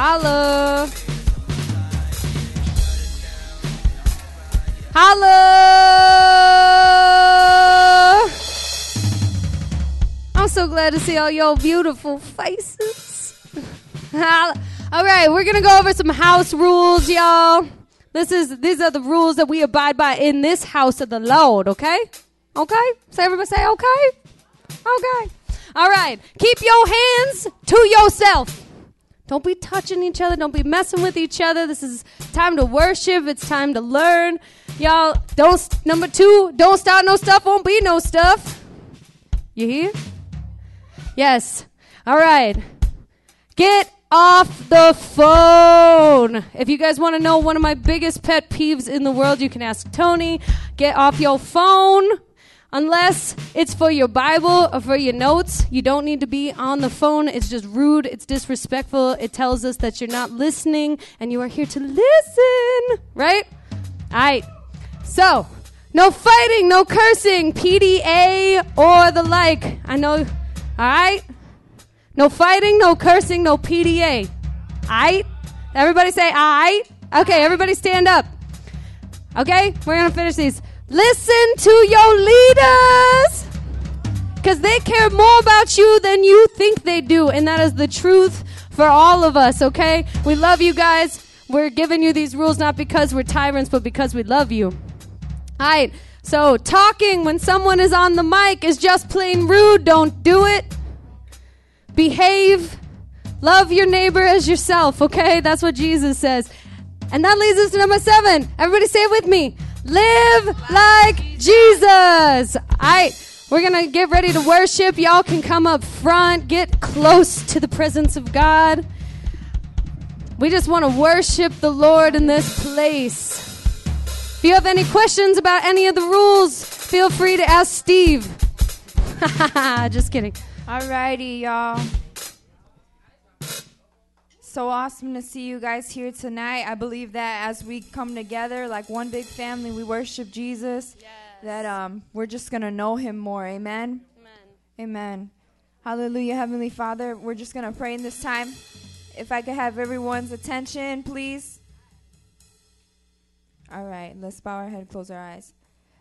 Holla. Holla. I'm so glad to see all your beautiful faces. Holla. All right, we're gonna go over some house rules, y'all. This is these are the rules that we abide by in this house of the Lord. Okay, okay. So everybody say okay, okay. All right, keep your hands to yourself. Don't be touching each other. Don't be messing with each other. This is time to worship. It's time to learn. Y'all, don't, number two, don't start no stuff, won't be no stuff. You hear? Yes. All right. Get off the phone. If you guys want to know one of my biggest pet peeves in the world, you can ask Tony. Get off your phone. Unless it's for your Bible or for your notes, you don't need to be on the phone. It's just rude, it's disrespectful. It tells us that you're not listening and you are here to listen, right? All right. So, no fighting, no cursing, PDA or the like. I know, all right? No fighting, no cursing, no PDA. All right? Everybody say, all right? Okay, everybody stand up. Okay, we're to finish these. Listen to your leaders because they care more about you than you think they do. And that is the truth for all of us, okay? We love you guys. We're giving you these rules not because we're tyrants, but because we love you. All right, so talking when someone is on the mic is just plain rude. Don't do it. Behave. Love your neighbor as yourself, okay? That's what Jesus says. And that leads us to number seven. Everybody say it with me. Live like Jesus. All right, we're going to get ready to worship. Y'all can come up front, get close to the presence of God. We just want to worship the Lord in this place. If you have any questions about any of the rules, feel free to ask Steve. just kidding. Alrighty, y'all. So awesome to see you guys here tonight. I believe that as we come together like one big family, we worship Jesus. That um, we're just gonna know Him more. Amen. Amen. Amen. Hallelujah, Heavenly Father. We're just gonna pray in this time. If I could have everyone's attention, please. All right, let's bow our head, close our eyes.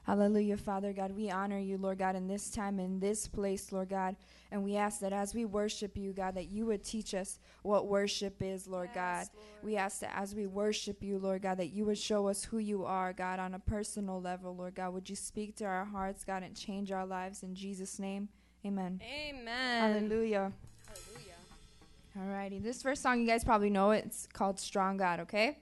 Hallelujah, Father God. We honor you, Lord God, in this time, in this place, Lord God. And we ask that as we worship you, God, that you would teach us what worship is, Lord God. We ask that as we worship you, Lord God, that you would show us who you are, God, on a personal level, Lord God. Would you speak to our hearts, God, and change our lives in Jesus' name? Amen. Amen. Hallelujah. Hallelujah. Alrighty. This first song, you guys probably know it. It's called Strong God, okay?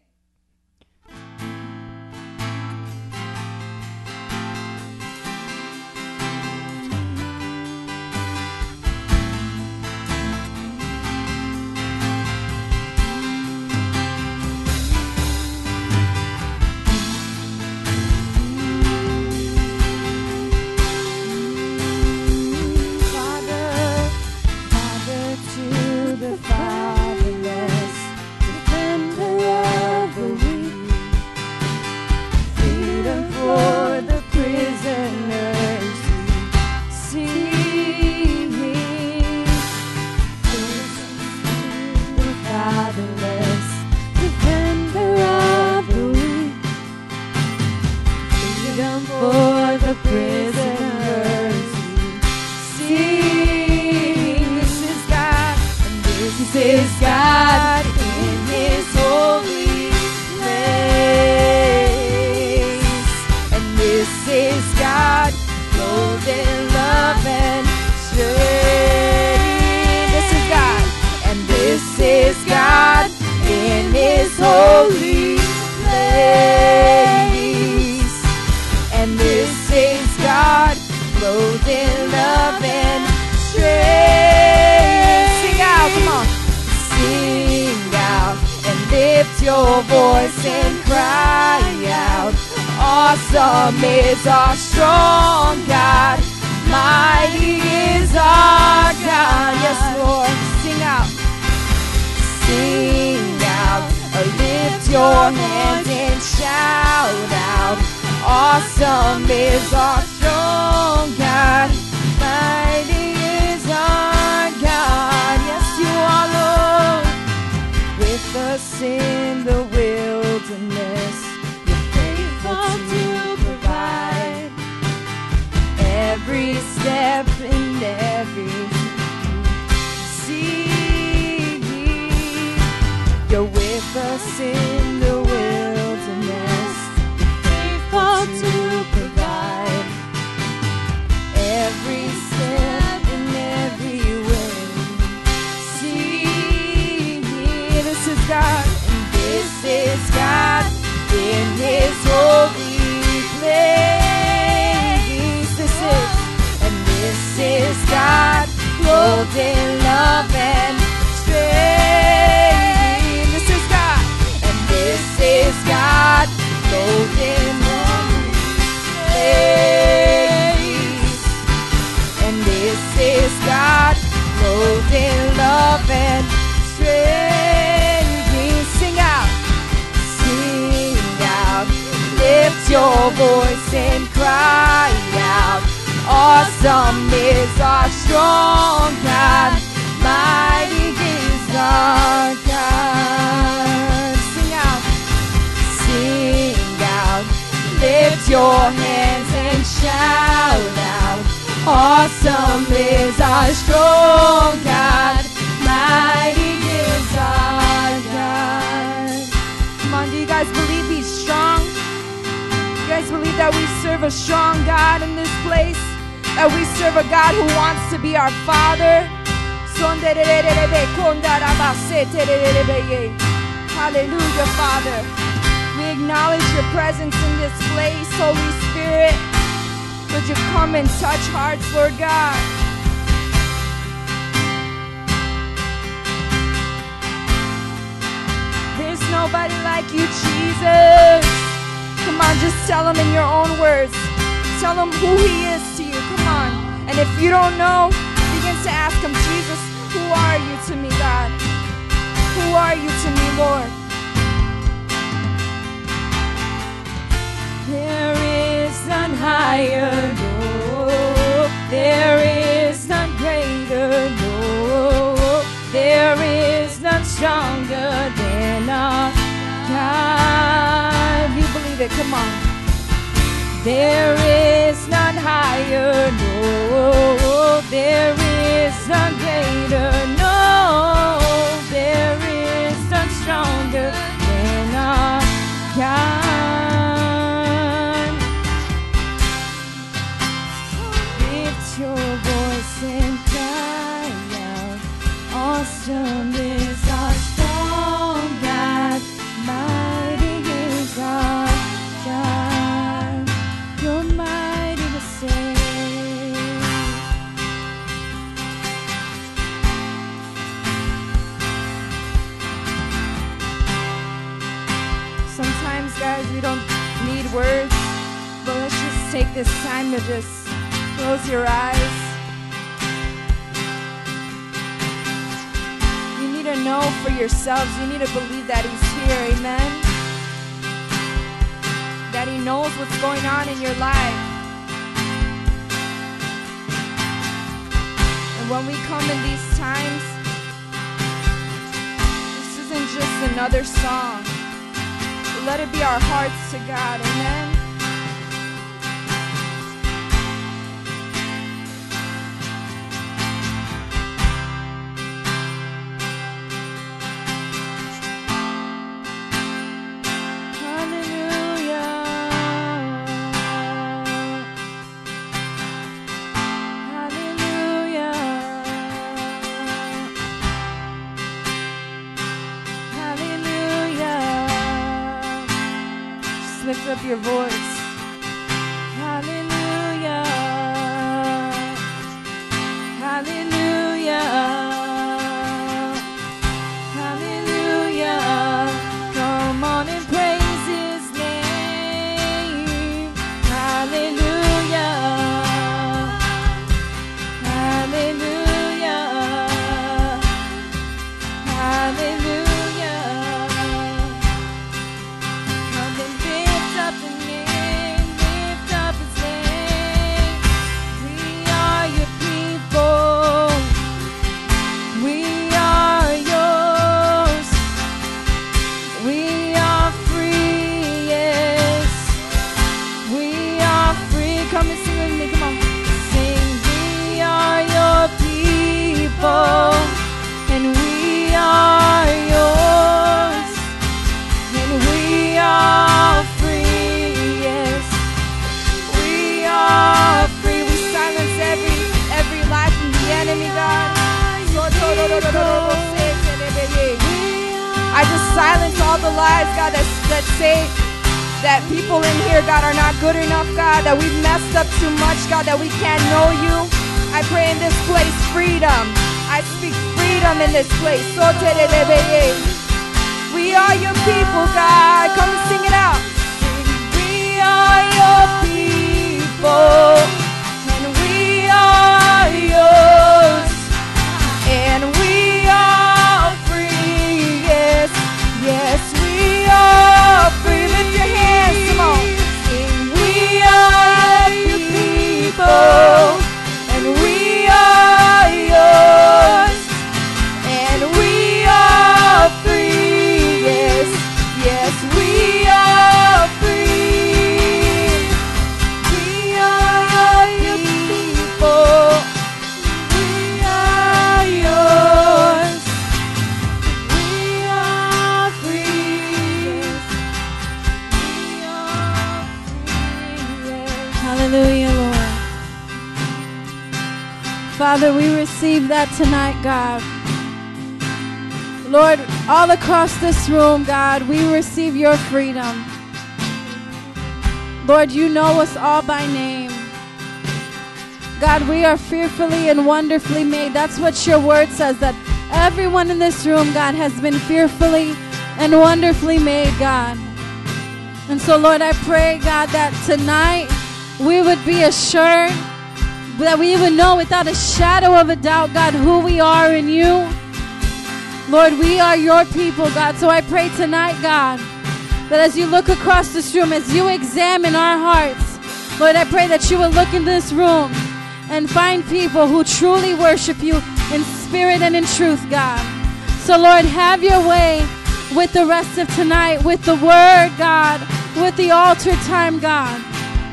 Your voice and cry out. Awesome is our strong God. Mighty is our God. Yes, Lord. Sing out. Sing out, lift your hands and shout out. Awesome is our strong God. Us in the wilderness. You're faithful to provide every step and every sea. You're with us in is God in His holy place. This is, and this is God, clothed in love and strength. This is God, and this is God, clothed in. And this is God, clothed in love and strength. Your voice and cry out. Awesome is our strong God, mighty is our God. Sing out, sing out, lift your hands and shout out. Awesome is our strong God, mighty is our God. Come on, do you guys believe He's strong? Guys believe that we serve a strong God in this place? That we serve a God who wants to be our Father? Hallelujah, Father. We acknowledge your presence in this place, Holy Spirit. Would you come and touch hearts, Lord God? There's nobody like you, Jesus. Come on, just tell him in your own words. Tell him who he is to you. Come on. And if you don't know, begin to ask him, Jesus, who are you to me, God? Who are you to me, Lord? There is none higher, no. There is none greater, no. There is none stronger than. You believe it? Come on. There is none higher, no. There is none greater, no. There is none stronger than our God. Lift your voice and cry out. Awesome this time to just close your eyes. You need to know for yourselves, you need to believe that He's here, amen? That He knows what's going on in your life. And when we come in these times, this isn't just another song. Let it be our hearts to God. Amen. Your voice. Tonight, God. Lord, all across this room, God, we receive your freedom. Lord, you know us all by name. God, we are fearfully and wonderfully made. That's what your word says, that everyone in this room, God, has been fearfully and wonderfully made, God. And so, Lord, I pray, God, that tonight we would be assured, that we even know without a shadow of a doubt, God, who we are in you. Lord, we are your people, God. So I pray tonight, God, that as you look across this room, as you examine our hearts, Lord, I pray that you will look in this room and find people who truly worship you in spirit and in truth, God. So, Lord, have your way with the rest of tonight, with the word, God, with the altar time, God.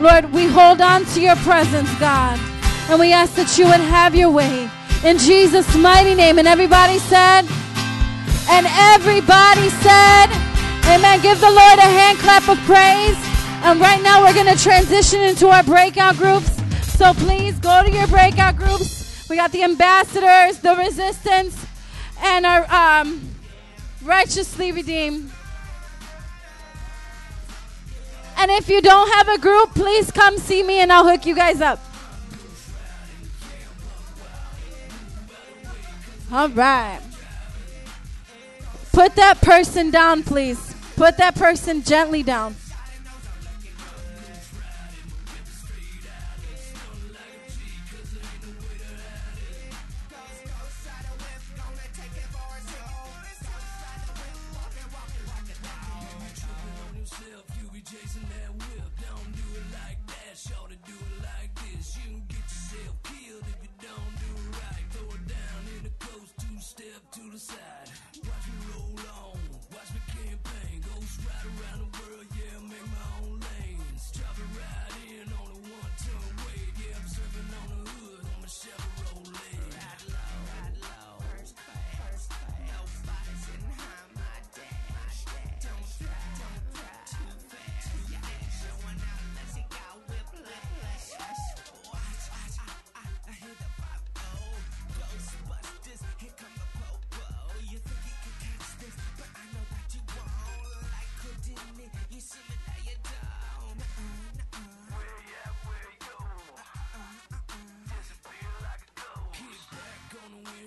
Lord, we hold on to your presence, God, and we ask that you would have your way. In Jesus' mighty name. And everybody said, and everybody said, Amen. Give the Lord a hand clap of praise. And right now we're going to transition into our breakout groups. So please go to your breakout groups. We got the ambassadors, the resistance, and our um, righteously redeemed. And if you don't have a group, please come see me and I'll hook you guys up. All right. Put that person down, please. Put that person gently down.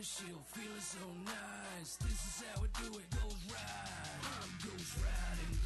windshield, feeling so nice. This is how we do it. Goes right, goes right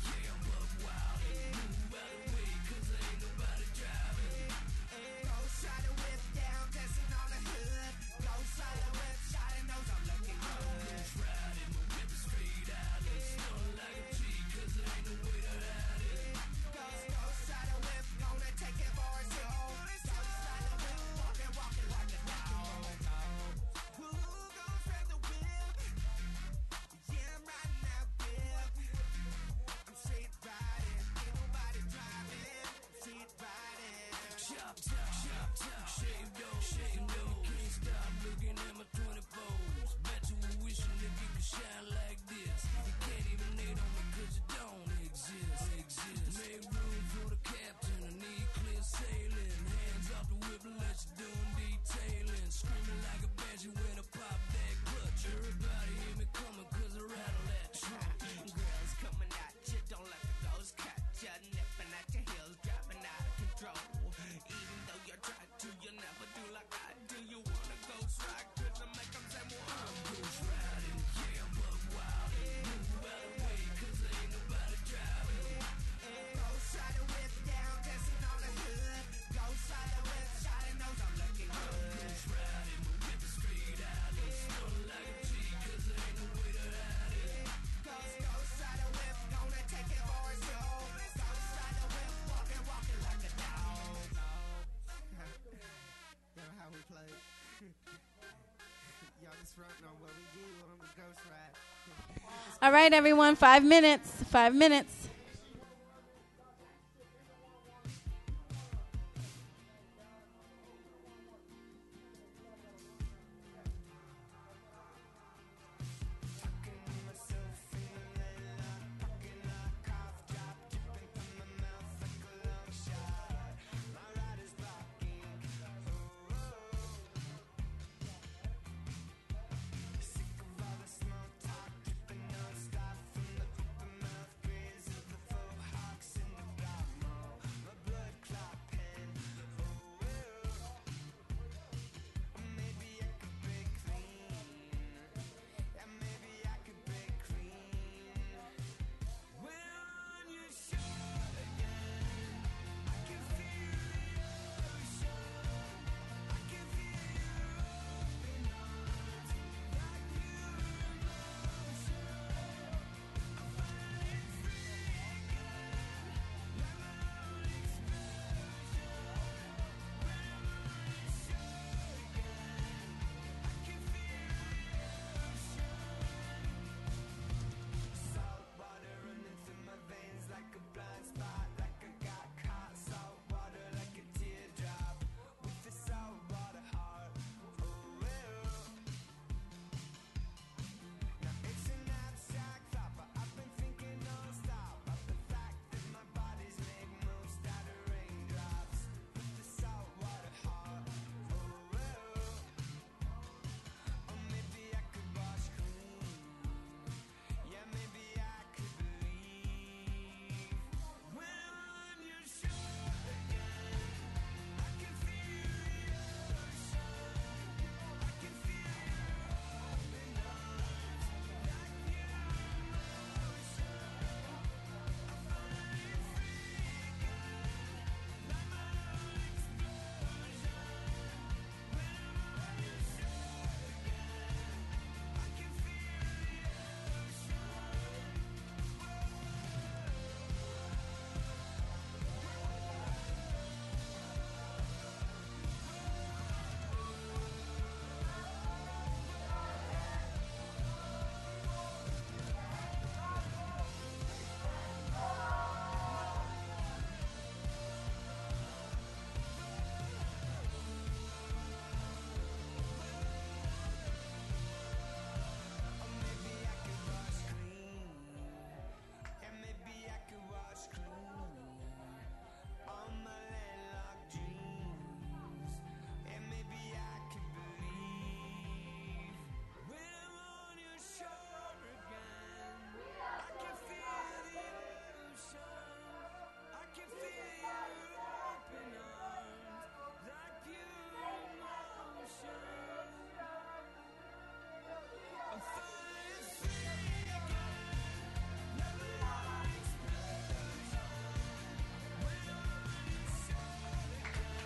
All right, everyone, five minutes. Five minutes.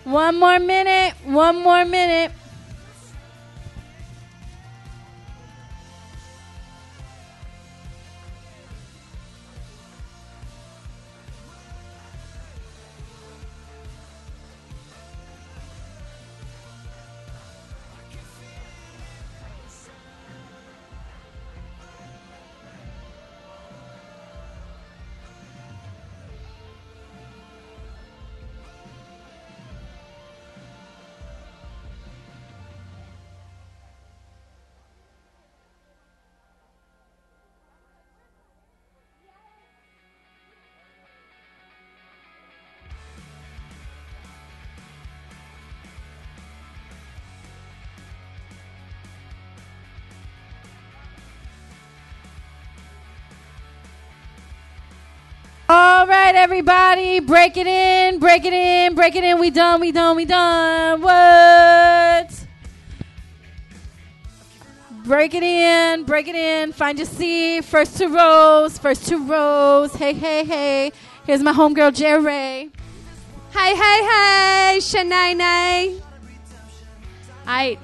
One more minute. One more minute. Everybody, break it in, break it in, break it in. We done, we done, we done. What? Break it in, break it in. Find your seat. First two rows, first two rows. Hey, hey, hey. Here's my homegirl, Jerry. Hey, hey, hey, Shanae. I.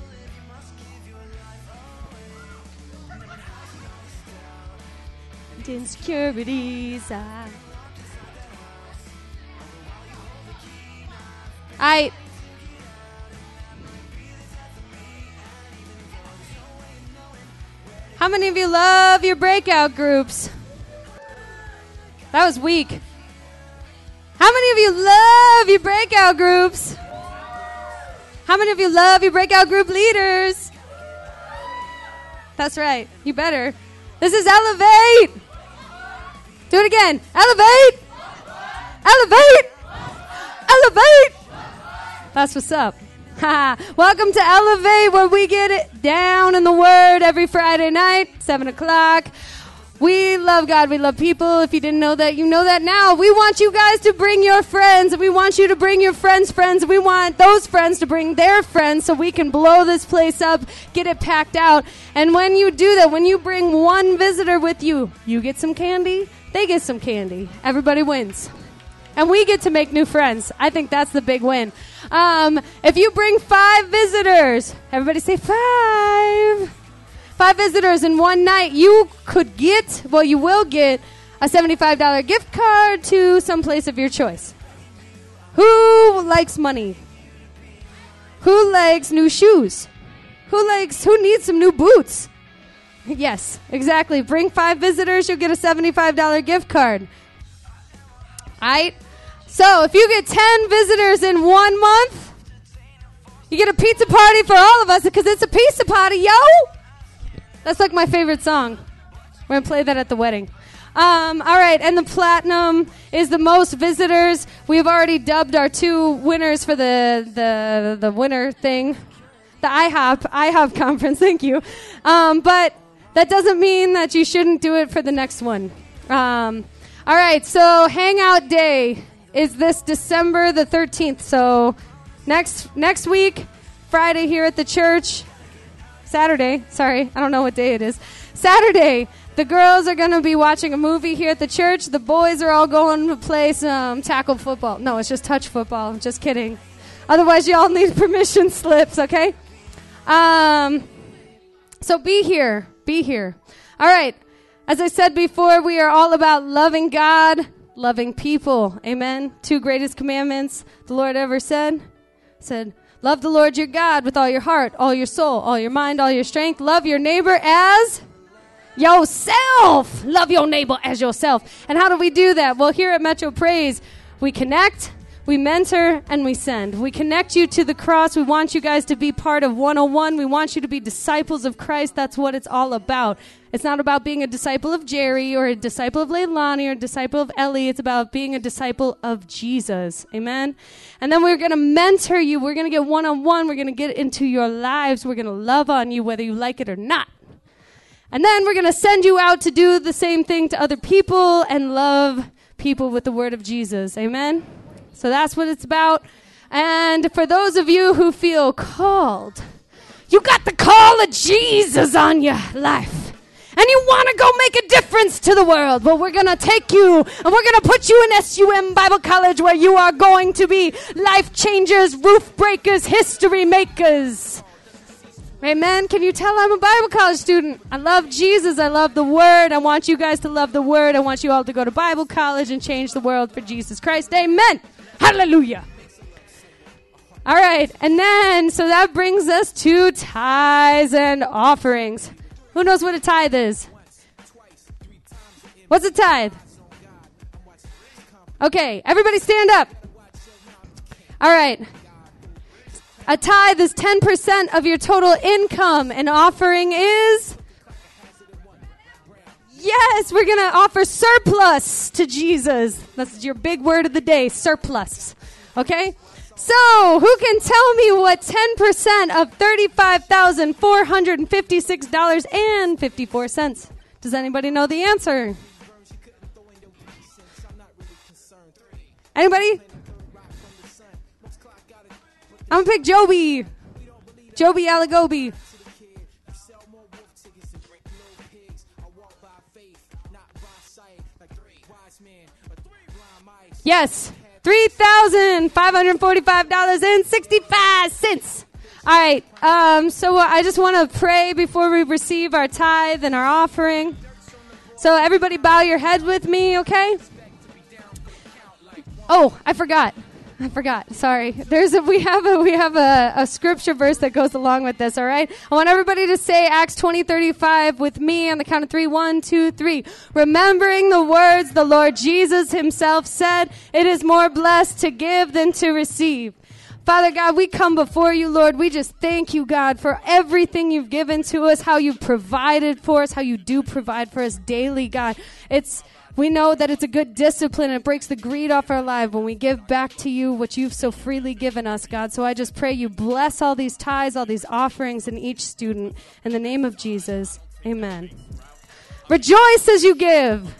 Insecurities. I. How many of you love your breakout groups? That was weak. How many of you love your breakout groups? How many of you love your breakout group leaders? That's right. You better. This is Elevate. Do it again. Elevate. Elevate. Elevate. That's what's up. Welcome to Elevate, where we get it down in the Word every Friday night, 7 o'clock. We love God. We love people. If you didn't know that, you know that now. We want you guys to bring your friends. and We want you to bring your friends' friends. We want those friends to bring their friends so we can blow this place up, get it packed out. And when you do that, when you bring one visitor with you, you get some candy, they get some candy. Everybody wins. And we get to make new friends. I think that's the big win. Um, if you bring five visitors, everybody say five. Five visitors in one night, you could get, well, you will get a $75 gift card to some place of your choice. Who likes money? Who likes new shoes? Who likes, who needs some new boots? Yes, exactly. Bring five visitors, you'll get a $75 gift card. Right? So if you get 10 visitors in one month, you get a pizza party for all of us because it's a pizza party, yo! That's like my favorite song. We're going to play that at the wedding. Um, all right, and the platinum is the most visitors. We've already dubbed our two winners for the the the winner thing, the IHOP IHOP conference. Thank you, um, but that doesn't mean that you shouldn't do it for the next one. Um, all right, so Hangout Day is this December the 13th. So next next week, Friday here at the church. Saturday, sorry, I don't know what day it is. Saturday, the girls are going to be watching a movie here at the church. The boys are all going to play some tackle football. No, it's just touch football. Just kidding. Otherwise, you all need permission slips, okay? Um, so be here. Be here. All right. As I said before, we are all about loving God, loving people. Amen. Two greatest commandments the Lord ever said. Said, Love the Lord your God with all your heart, all your soul, all your mind, all your strength. Love your neighbor as yourself. Love your neighbor as yourself. And how do we do that? Well, here at Metro Praise, we connect, we mentor, and we send. We connect you to the cross. We want you guys to be part of 101. We want you to be disciples of Christ. That's what it's all about. It's not about being a disciple of Jerry or a disciple of Leilani or a disciple of Ellie. It's about being a disciple of Jesus. Amen. And then we're going to mentor you. We're going to get one on one. We're going to get into your lives. We're going to love on you whether you like it or not. And then we're going to send you out to do the same thing to other people and love people with the word of Jesus. Amen. So that's what it's about. And for those of you who feel called, you got the call of Jesus on your life and you want to go make a difference to the world, well, we're going to take you and we're going to put you in SUM Bible College where you are going to be life changers, roof breakers, history makers. Amen. Can you tell I'm a Bible college student? I love Jesus. I love the Word. I want you guys to love the Word. I want you all to go to Bible college and change the world for Jesus Christ. Amen. Hallelujah. All right. And then, so that brings us to tithes and offerings. Who knows what a tithe is? What's a tithe? Okay, everybody stand up. All right. A tithe is 10% of your total income. An offering is? Yes, we're going to offer surplus to Jesus. That's your big word of the day surplus. Okay? So, who can tell me what 10% of $35,456.54? Does anybody know the answer? Anybody? I'm gonna pick Joby. Joby Alagobi. Yes. $3,545.65. All right. Um, so I just want to pray before we receive our tithe and our offering. So everybody bow your head with me, okay? Oh, I forgot. I forgot. Sorry. There's a, we have a we have a, a scripture verse that goes along with this. All right. I want everybody to say Acts twenty thirty five with me on the count of three. One, two, three. Remembering the words the Lord Jesus Himself said, "It is more blessed to give than to receive." Father God, we come before you, Lord. We just thank you, God, for everything you've given to us, how you've provided for us, how you do provide for us daily, God. It's we know that it's a good discipline. It breaks the greed off our life when we give back to you what you've so freely given us, God. So I just pray you bless all these tithes, all these offerings, and each student. In the name of Jesus, amen. Rejoice as you give.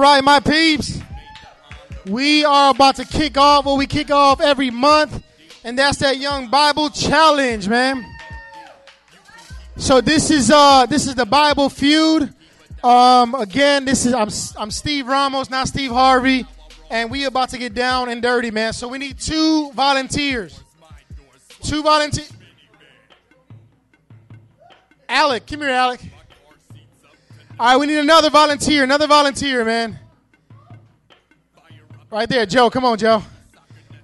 right, my peeps. We are about to kick off what we kick off every month, and that's that Young Bible Challenge, man. So this is uh this is the Bible feud. Um, again, this is I'm I'm Steve Ramos, not Steve Harvey, and we about to get down and dirty, man. So we need two volunteers. Two volunteers. Alec, come here, Alec. All right, we need another volunteer, another volunteer, man. Right there, Joe. Come on, Joe.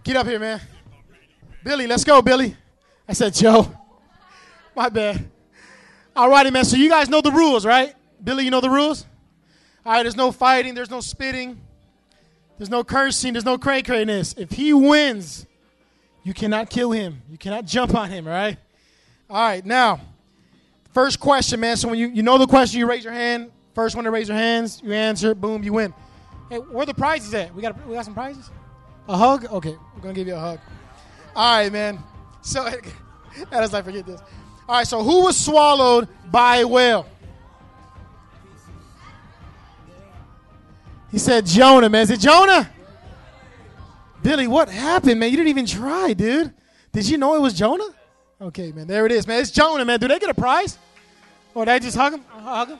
Get up here, man. Billy, let's go, Billy. I said Joe. My bad. All righty, man. So you guys know the rules, right? Billy, you know the rules? All right, there's no fighting, there's no spitting, there's no cursing, there's no cray crayness. If he wins, you cannot kill him. You cannot jump on him, all right? All right, now. First question, man. So when you, you know the question, you raise your hand. First one to raise your hands, you answer. Boom, you win. Hey, where the prizes at? We got we got some prizes. A hug? Okay, we're gonna give you a hug. All right, man. So, that is I forget this. All right, so who was swallowed by a whale? He said Jonah, man. Is it Jonah? Billy, what happened, man? You didn't even try, dude. Did you know it was Jonah? Okay, man. There it is, man. It's Jonah, man. Do they get a prize? Or they just hug him? Hug him?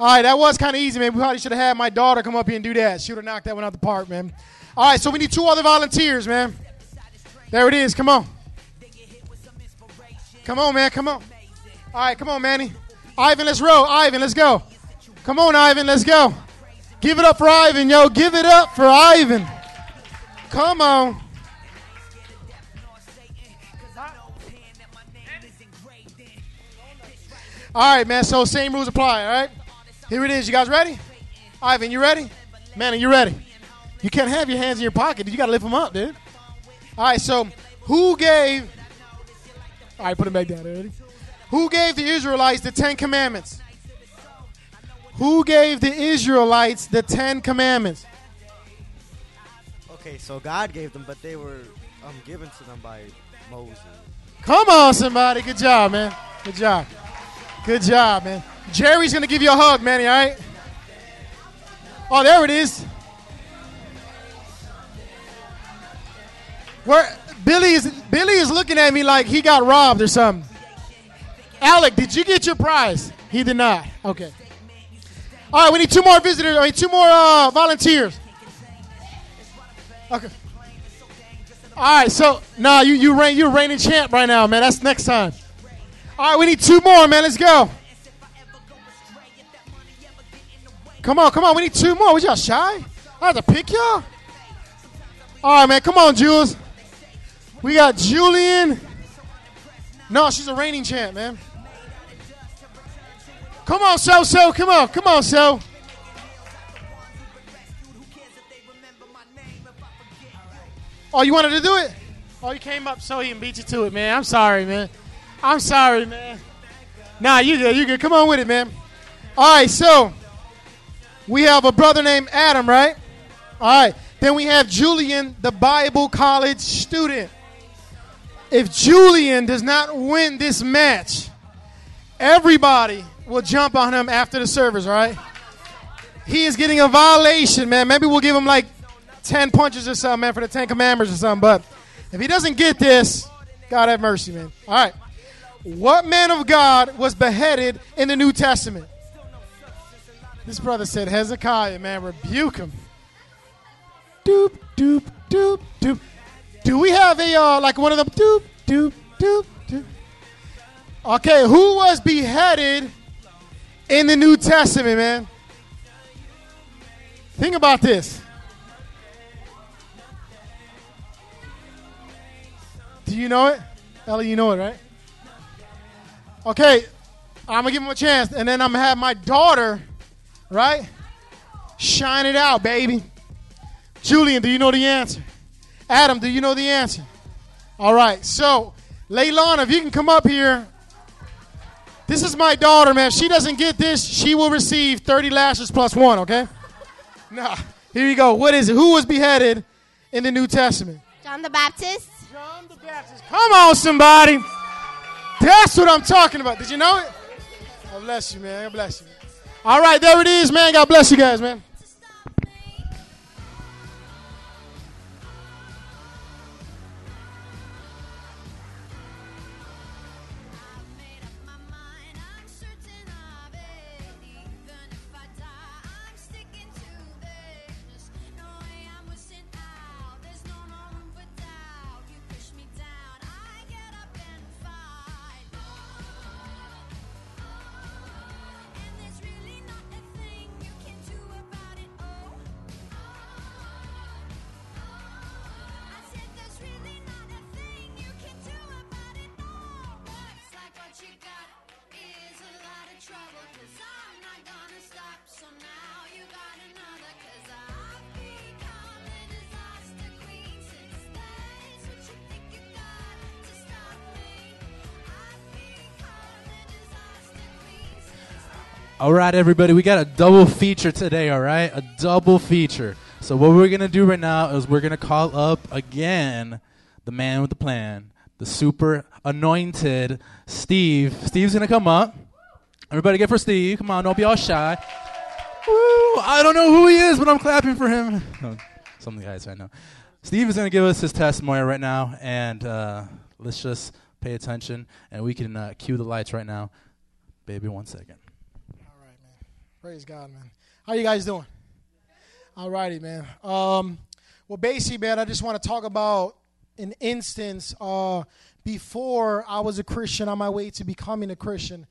All right, that was kind of easy, man. We probably should have had my daughter come up here and do that. She would have knocked that one out the park, man. All right, so we need two other volunteers, man. There it is. Come on. Come on, man. Come on. All right, come on, Manny. Ivan, let's roll. Ivan, let's go. Come on, Ivan, let's go. Give it up for Ivan, yo. Give it up for Ivan. Come on. All right, man. So same rules apply. All right. Here it is. You guys ready? Ivan, you ready? Man, are you ready? You can't have your hands in your pocket. You got to lift them up, dude. All right. So who gave? All right, put them back down. Ready? Who gave the Israelites the Ten Commandments? Who gave the Israelites the Ten Commandments? Okay, so God gave them, but they were um, given to them by Moses. Come on, somebody. Good job, man. Good job. Good job, man. Jerry's going to give you a hug, Manny, all right? Oh, there it is. Where Billy is Billy is looking at me like he got robbed or something. Alec, did you get your prize? He did not. Okay. All right, we need two more visitors. I mean, two more uh, volunteers. Okay. All right, so nah, you you reign you're reigning champ right now, man. That's next time. All right, we need two more, man. Let's go. Come on, come on. We need two more. Was y'all shy? I have to pick y'all. All right, man. Come on, Jules. We got Julian. No, she's a reigning champ, man. Come on, so so. Come on, come on, so. Oh, you wanted to do it? Oh, you came up so he beat you to it, man. I'm sorry, man. I'm sorry, man. Nah, you good. You good. Come on with it, man. All right, so we have a brother named Adam, right? All right. Then we have Julian, the Bible college student. If Julian does not win this match, everybody will jump on him after the service, all right? He is getting a violation, man. Maybe we'll give him like 10 punches or something, man, for the Ten Commandments or something. But if he doesn't get this, God have mercy, man. All right. What man of God was beheaded in the New Testament? This brother said, Hezekiah, man, rebuke him. Doop, doop, doop, doop. Do we have a, uh, like one of them, doop, doop, doop, doop? Okay, who was beheaded in the New Testament, man? Think about this. Do you know it? Ellie, you know it, right? Okay, I'm gonna give him a chance, and then I'm gonna have my daughter, right? Shine it out, baby. Julian, do you know the answer? Adam, do you know the answer? All right, so Leilana, if you can come up here. This is my daughter, man. If she doesn't get this, she will receive 30 lashes plus one, okay? Nah, here you go. What is it? Who was beheaded in the New Testament? John the Baptist. John the Baptist. Come on, somebody. That's what I'm talking about. Did you know it? God bless you, man. God bless you. All right, there it is, man. God bless you guys, man. All right, everybody, we got a double feature today, all right? A double feature. So, what we're going to do right now is we're going to call up again the man with the plan, the super anointed Steve. Steve's going to come up. Everybody get for Steve. Come on, don't be all shy. Woo! I don't know who he is, but I'm clapping for him. Some of the guys I know. Steve is going to give us his testimony right now, and uh, let's just pay attention, and we can uh, cue the lights right now. Baby, one second. Praise God, man. How you guys doing? All righty, man. Um, well, basically, man, I just want to talk about an instance uh, before I was a Christian on my way to becoming a Christian.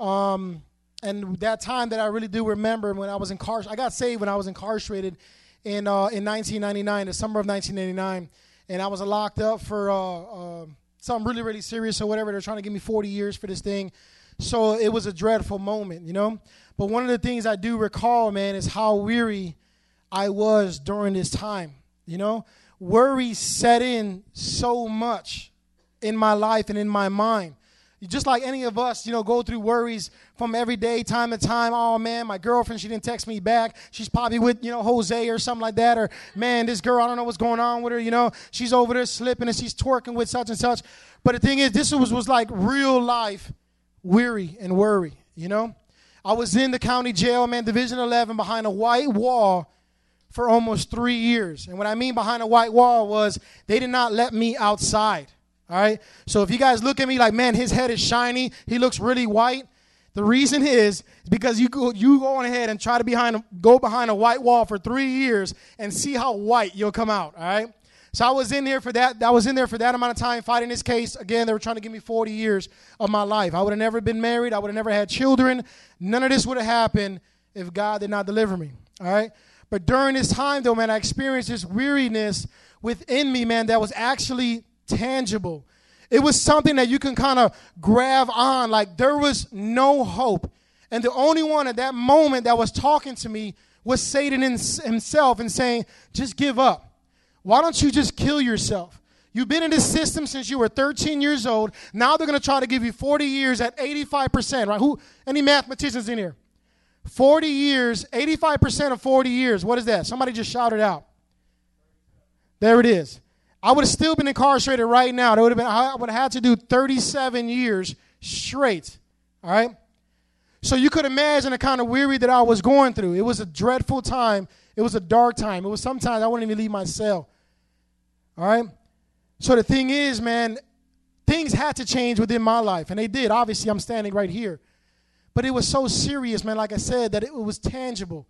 Um, and that time that I really do remember when I was incarcerated, I got saved when I was incarcerated in, uh, in 1999, the summer of 1999. And I was locked up for uh, uh, something really, really serious or whatever. They're trying to give me 40 years for this thing. So it was a dreadful moment, you know? But one of the things I do recall, man, is how weary I was during this time. You know, worry set in so much in my life and in my mind. Just like any of us, you know, go through worries from every day, time to time. Oh man, my girlfriend, she didn't text me back. She's probably with, you know, Jose or something like that. Or man, this girl, I don't know what's going on with her. You know, she's over there slipping and she's twerking with such and such. But the thing is, this was was like real life weary and worry. You know, I was in the county jail, man, Division 11, behind a white wall for almost three years. And what I mean behind a white wall was they did not let me outside. All right. So if you guys look at me like, man, his head is shiny, he looks really white. The reason is because you go you go on ahead and try to behind go behind a white wall for three years and see how white you'll come out. All right. So I was in there for that. I was in there for that amount of time fighting this case. Again, they were trying to give me 40 years of my life. I would have never been married. I would have never had children. None of this would have happened if God did not deliver me. All right. But during this time, though, man, I experienced this weariness within me, man, that was actually tangible. It was something that you can kind of grab on. Like there was no hope. And the only one at that moment that was talking to me was Satan himself and saying, just give up. Why don't you just kill yourself? You've been in this system since you were 13 years old. Now they're going to try to give you 40 years at 85%, right? Who any mathematicians in here? 40 years, 85% of 40 years. What is that? Somebody just shouted out. There it is. I would have still been incarcerated right now. Would have been I would have had to do 37 years straight. All right? So you could imagine the kind of weary that I was going through. It was a dreadful time. It was a dark time. It was sometimes I wouldn't even leave my cell. All right? So the thing is, man, things had to change within my life, and they did. Obviously, I'm standing right here. But it was so serious, man, like I said, that it was tangible.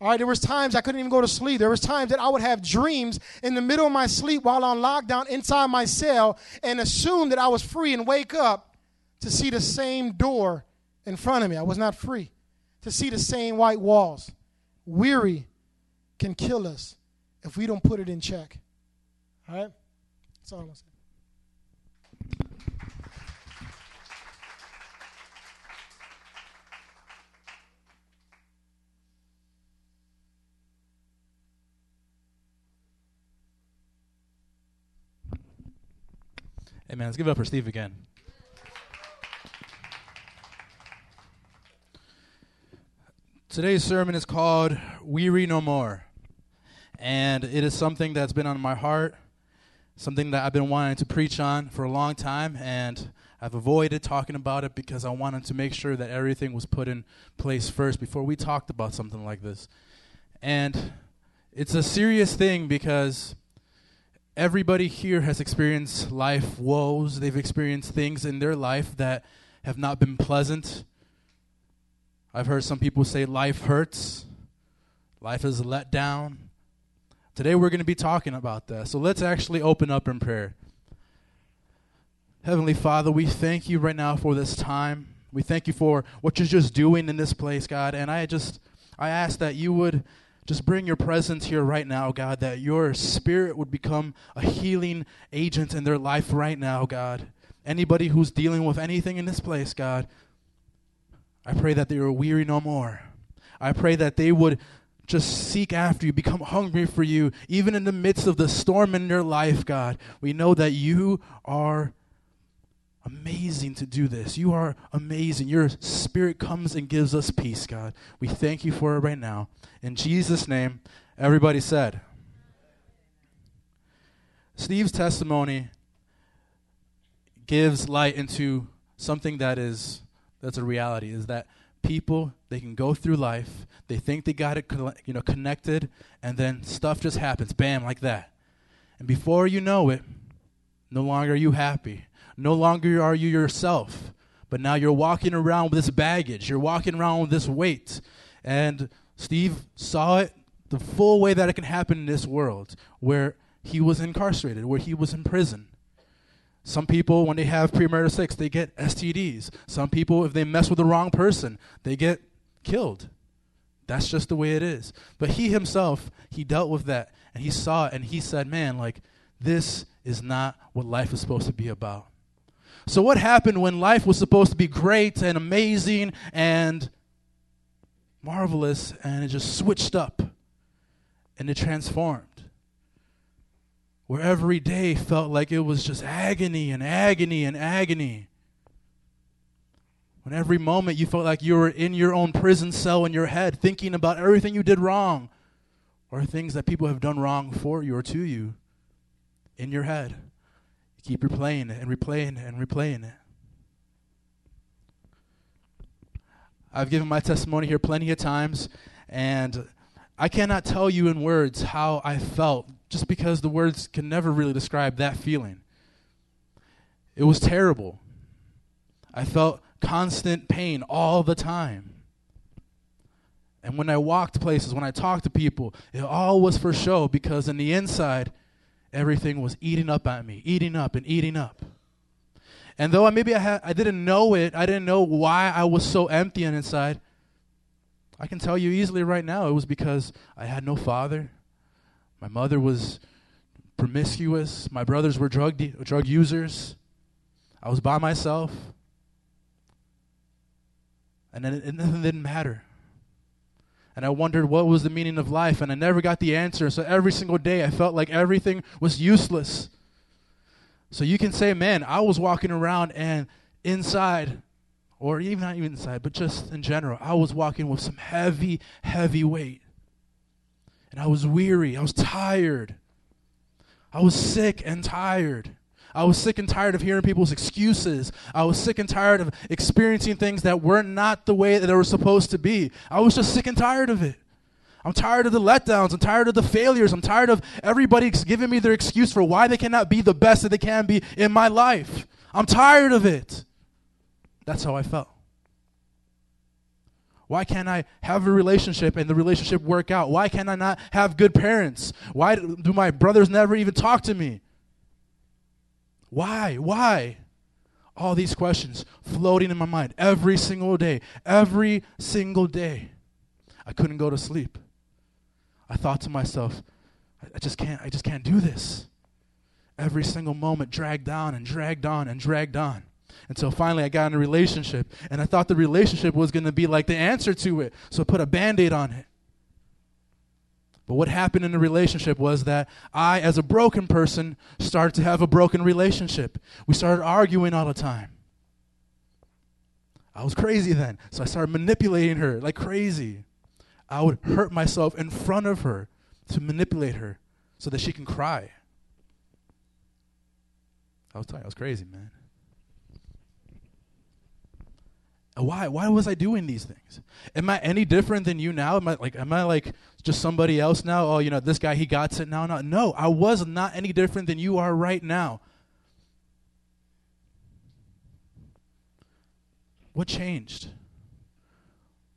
All right, there was times I couldn't even go to sleep. There was times that I would have dreams in the middle of my sleep while on lockdown inside my cell and assume that I was free and wake up to see the same door in front of me. I was not free to see the same white walls. Weary can kill us if we don't put it in check. All right? That's all I want to say. Hey, man, let's give it up for Steve again. Today's sermon is called Weary No More. And it is something that's been on my heart, something that I've been wanting to preach on for a long time. And I've avoided talking about it because I wanted to make sure that everything was put in place first before we talked about something like this. And it's a serious thing because everybody here has experienced life woes. They've experienced things in their life that have not been pleasant. I've heard some people say life hurts, life is a letdown. Today we're going to be talking about that. So let's actually open up in prayer. Heavenly Father, we thank you right now for this time. We thank you for what you're just doing in this place, God. And I just I ask that you would just bring your presence here right now, God, that your spirit would become a healing agent in their life right now, God. Anybody who's dealing with anything in this place, God, I pray that they are weary no more. I pray that they would just seek after you, become hungry for you, even in the midst of the storm in their life, God. We know that you are amazing to do this. You are amazing. Your spirit comes and gives us peace, God. We thank you for it right now. In Jesus' name, everybody said. Steve's testimony gives light into something that is that's a reality is that people they can go through life they think they got it you know connected and then stuff just happens bam like that. And before you know it no longer are you happy. No longer are you yourself. But now you're walking around with this baggage. You're walking around with this weight. And steve saw it the full way that it can happen in this world where he was incarcerated where he was in prison some people, when they have premarital sex, they get STDs. Some people, if they mess with the wrong person, they get killed. That's just the way it is. But he himself, he dealt with that and he saw it and he said, man, like, this is not what life is supposed to be about. So, what happened when life was supposed to be great and amazing and marvelous and it just switched up and it transformed? Where every day felt like it was just agony and agony and agony. When every moment you felt like you were in your own prison cell in your head, thinking about everything you did wrong or things that people have done wrong for you or to you in your head. You keep replaying it and replaying it and replaying it. I've given my testimony here plenty of times, and I cannot tell you in words how I felt just because the words can never really describe that feeling. It was terrible. I felt constant pain all the time. And when I walked places, when I talked to people, it all was for show because in the inside, everything was eating up at me, eating up and eating up. And though I, maybe I, had, I didn't know it, I didn't know why I was so empty on inside, I can tell you easily right now it was because I had no father. My mother was promiscuous. My brothers were drug de- drug users. I was by myself. And then it, it didn't matter. And I wondered what was the meaning of life, and I never got the answer. So every single day I felt like everything was useless. So you can say, man, I was walking around and inside, or even not even inside, but just in general, I was walking with some heavy, heavy weight. And I was weary. I was tired. I was sick and tired. I was sick and tired of hearing people's excuses. I was sick and tired of experiencing things that were not the way that they were supposed to be. I was just sick and tired of it. I'm tired of the letdowns. I'm tired of the failures. I'm tired of everybody giving me their excuse for why they cannot be the best that they can be in my life. I'm tired of it. That's how I felt. Why can't I have a relationship and the relationship work out? Why can I not have good parents? Why do my brothers never even talk to me? Why? Why? All these questions floating in my mind every single day. Every single day. I couldn't go to sleep. I thought to myself, I just can't I just can't do this. Every single moment dragged on and dragged on and dragged on. Until finally I got in a relationship and I thought the relationship was going to be like the answer to it. So I put a band-aid on it. But what happened in the relationship was that I, as a broken person, started to have a broken relationship. We started arguing all the time. I was crazy then, so I started manipulating her like crazy. I would hurt myself in front of her to manipulate her so that she can cry. I was telling you, I was crazy, man. Why? Why was I doing these things? Am I any different than you now? Am I like am I like just somebody else now? Oh, you know, this guy he got it now. No, no, I was not any different than you are right now. What changed?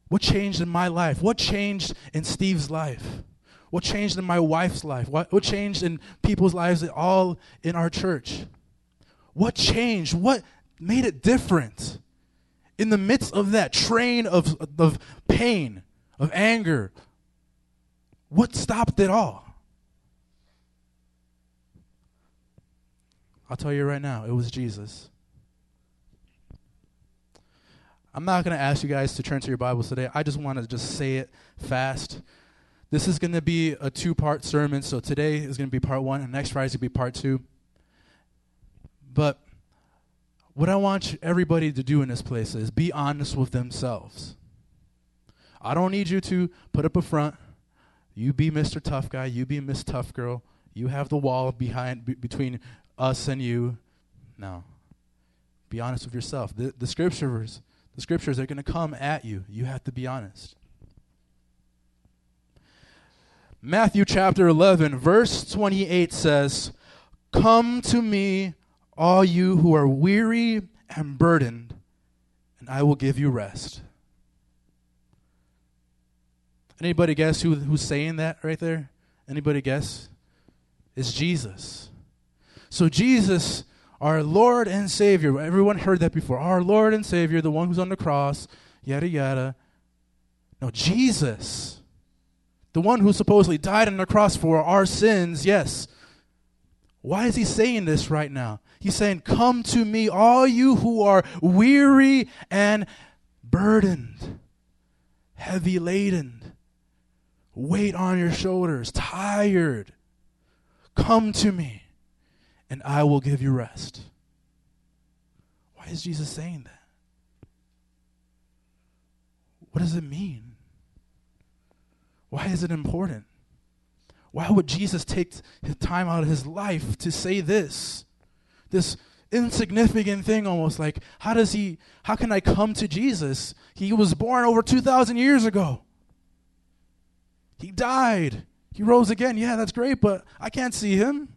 What changed in my life? What changed in Steve's life? What changed in my wife's life? What, what changed in people's lives, all in our church? What changed? What made it different? In the midst of that train of, of pain, of anger, what stopped it all? I'll tell you right now, it was Jesus. I'm not going to ask you guys to turn to your Bibles today. I just want to just say it fast. This is going to be a two part sermon. So today is going to be part one, and next Friday is going to be part two. But what I want everybody to do in this place is be honest with themselves. I don't need you to put up a front. You be Mr. Tough Guy. You be Miss Tough Girl. You have the wall behind between us and you. No. Be honest with yourself. The, the scriptures, the scriptures are going to come at you. You have to be honest. Matthew chapter 11, verse 28 says, Come to me, all you who are weary and burdened, and I will give you rest. Anybody guess who, who's saying that right there? Anybody guess? It's Jesus. So Jesus, our Lord and Savior, everyone heard that before. Our Lord and Savior, the one who's on the cross, yada yada. No, Jesus, the one who supposedly died on the cross for our sins, yes. Why is he saying this right now? He's saying, Come to me, all you who are weary and burdened, heavy laden, weight on your shoulders, tired. Come to me, and I will give you rest. Why is Jesus saying that? What does it mean? Why is it important? Why would Jesus take time out of his life to say this? This insignificant thing almost like how does he how can I come to Jesus? He was born over 2000 years ago. He died. He rose again. Yeah, that's great, but I can't see him.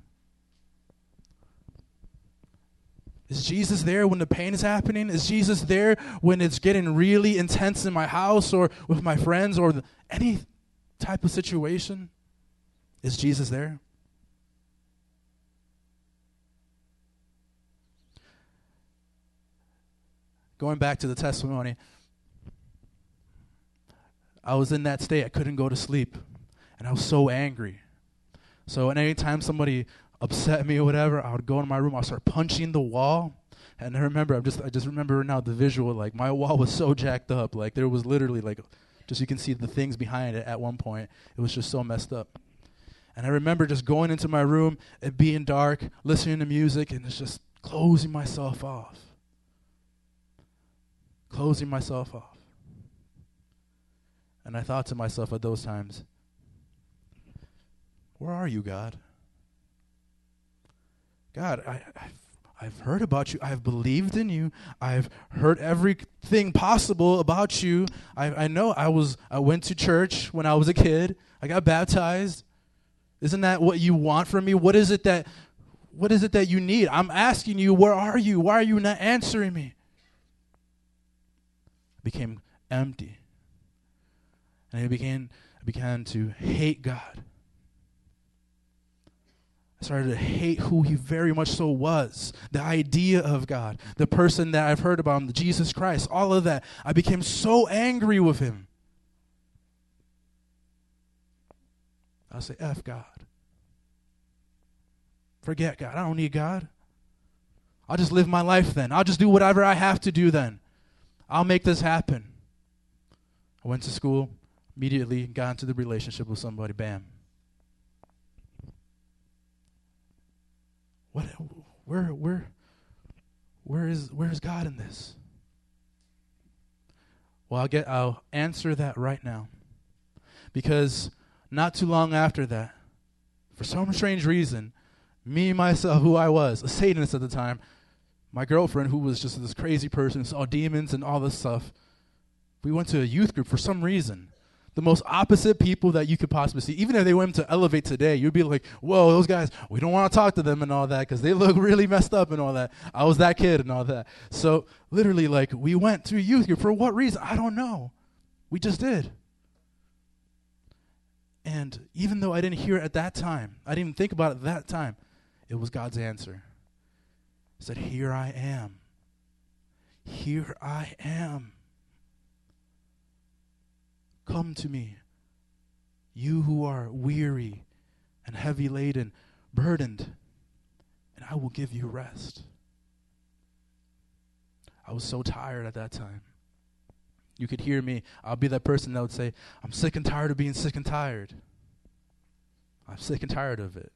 Is Jesus there when the pain is happening? Is Jesus there when it's getting really intense in my house or with my friends or any type of situation? Is Jesus there? Going back to the testimony, I was in that state. I couldn't go to sleep. And I was so angry. So, anytime somebody upset me or whatever, I would go in my room, I'd start punching the wall. And I remember, I'm just, I just remember now the visual. Like, my wall was so jacked up. Like, there was literally, like, just you can see the things behind it at one point. It was just so messed up. And I remember just going into my room, and being dark, listening to music, and just closing myself off. Closing myself off. And I thought to myself at those times, where are you, God? God, I, I've, I've heard about you. I've believed in you. I've heard everything possible about you. I, I know I was I went to church when I was a kid. I got baptized. Isn't that what you want from me? What is it that what is it that you need? I'm asking you, where are you? Why are you not answering me? I became empty. And I began I began to hate God. I started to hate who he very much so was. The idea of God, the person that I've heard about him, Jesus Christ, all of that. I became so angry with him. I'll say, F God. Forget God. I don't need God. I'll just live my life then. I'll just do whatever I have to do then. I'll make this happen. I went to school, immediately got into the relationship with somebody, bam. What where where where is where is God in this? Well, I'll get I'll answer that right now. Because not too long after that, for some strange reason, me myself who I was, a Satanist at the time, my girlfriend who was just this crazy person, saw demons and all this stuff. We went to a youth group for some reason the most opposite people that you could possibly see. Even if they went to Elevate today, you'd be like, whoa, those guys, we don't want to talk to them and all that because they look really messed up and all that. I was that kid and all that. So literally, like, we went to youth group. For what reason? I don't know. We just did. And even though I didn't hear it at that time, I didn't think about it at that time, it was God's answer. Said, Here I am. Here I am. Come to me, you who are weary and heavy laden, burdened, and I will give you rest. I was so tired at that time. You could hear me. I'll be that person that would say, I'm sick and tired of being sick and tired. I'm sick and tired of it.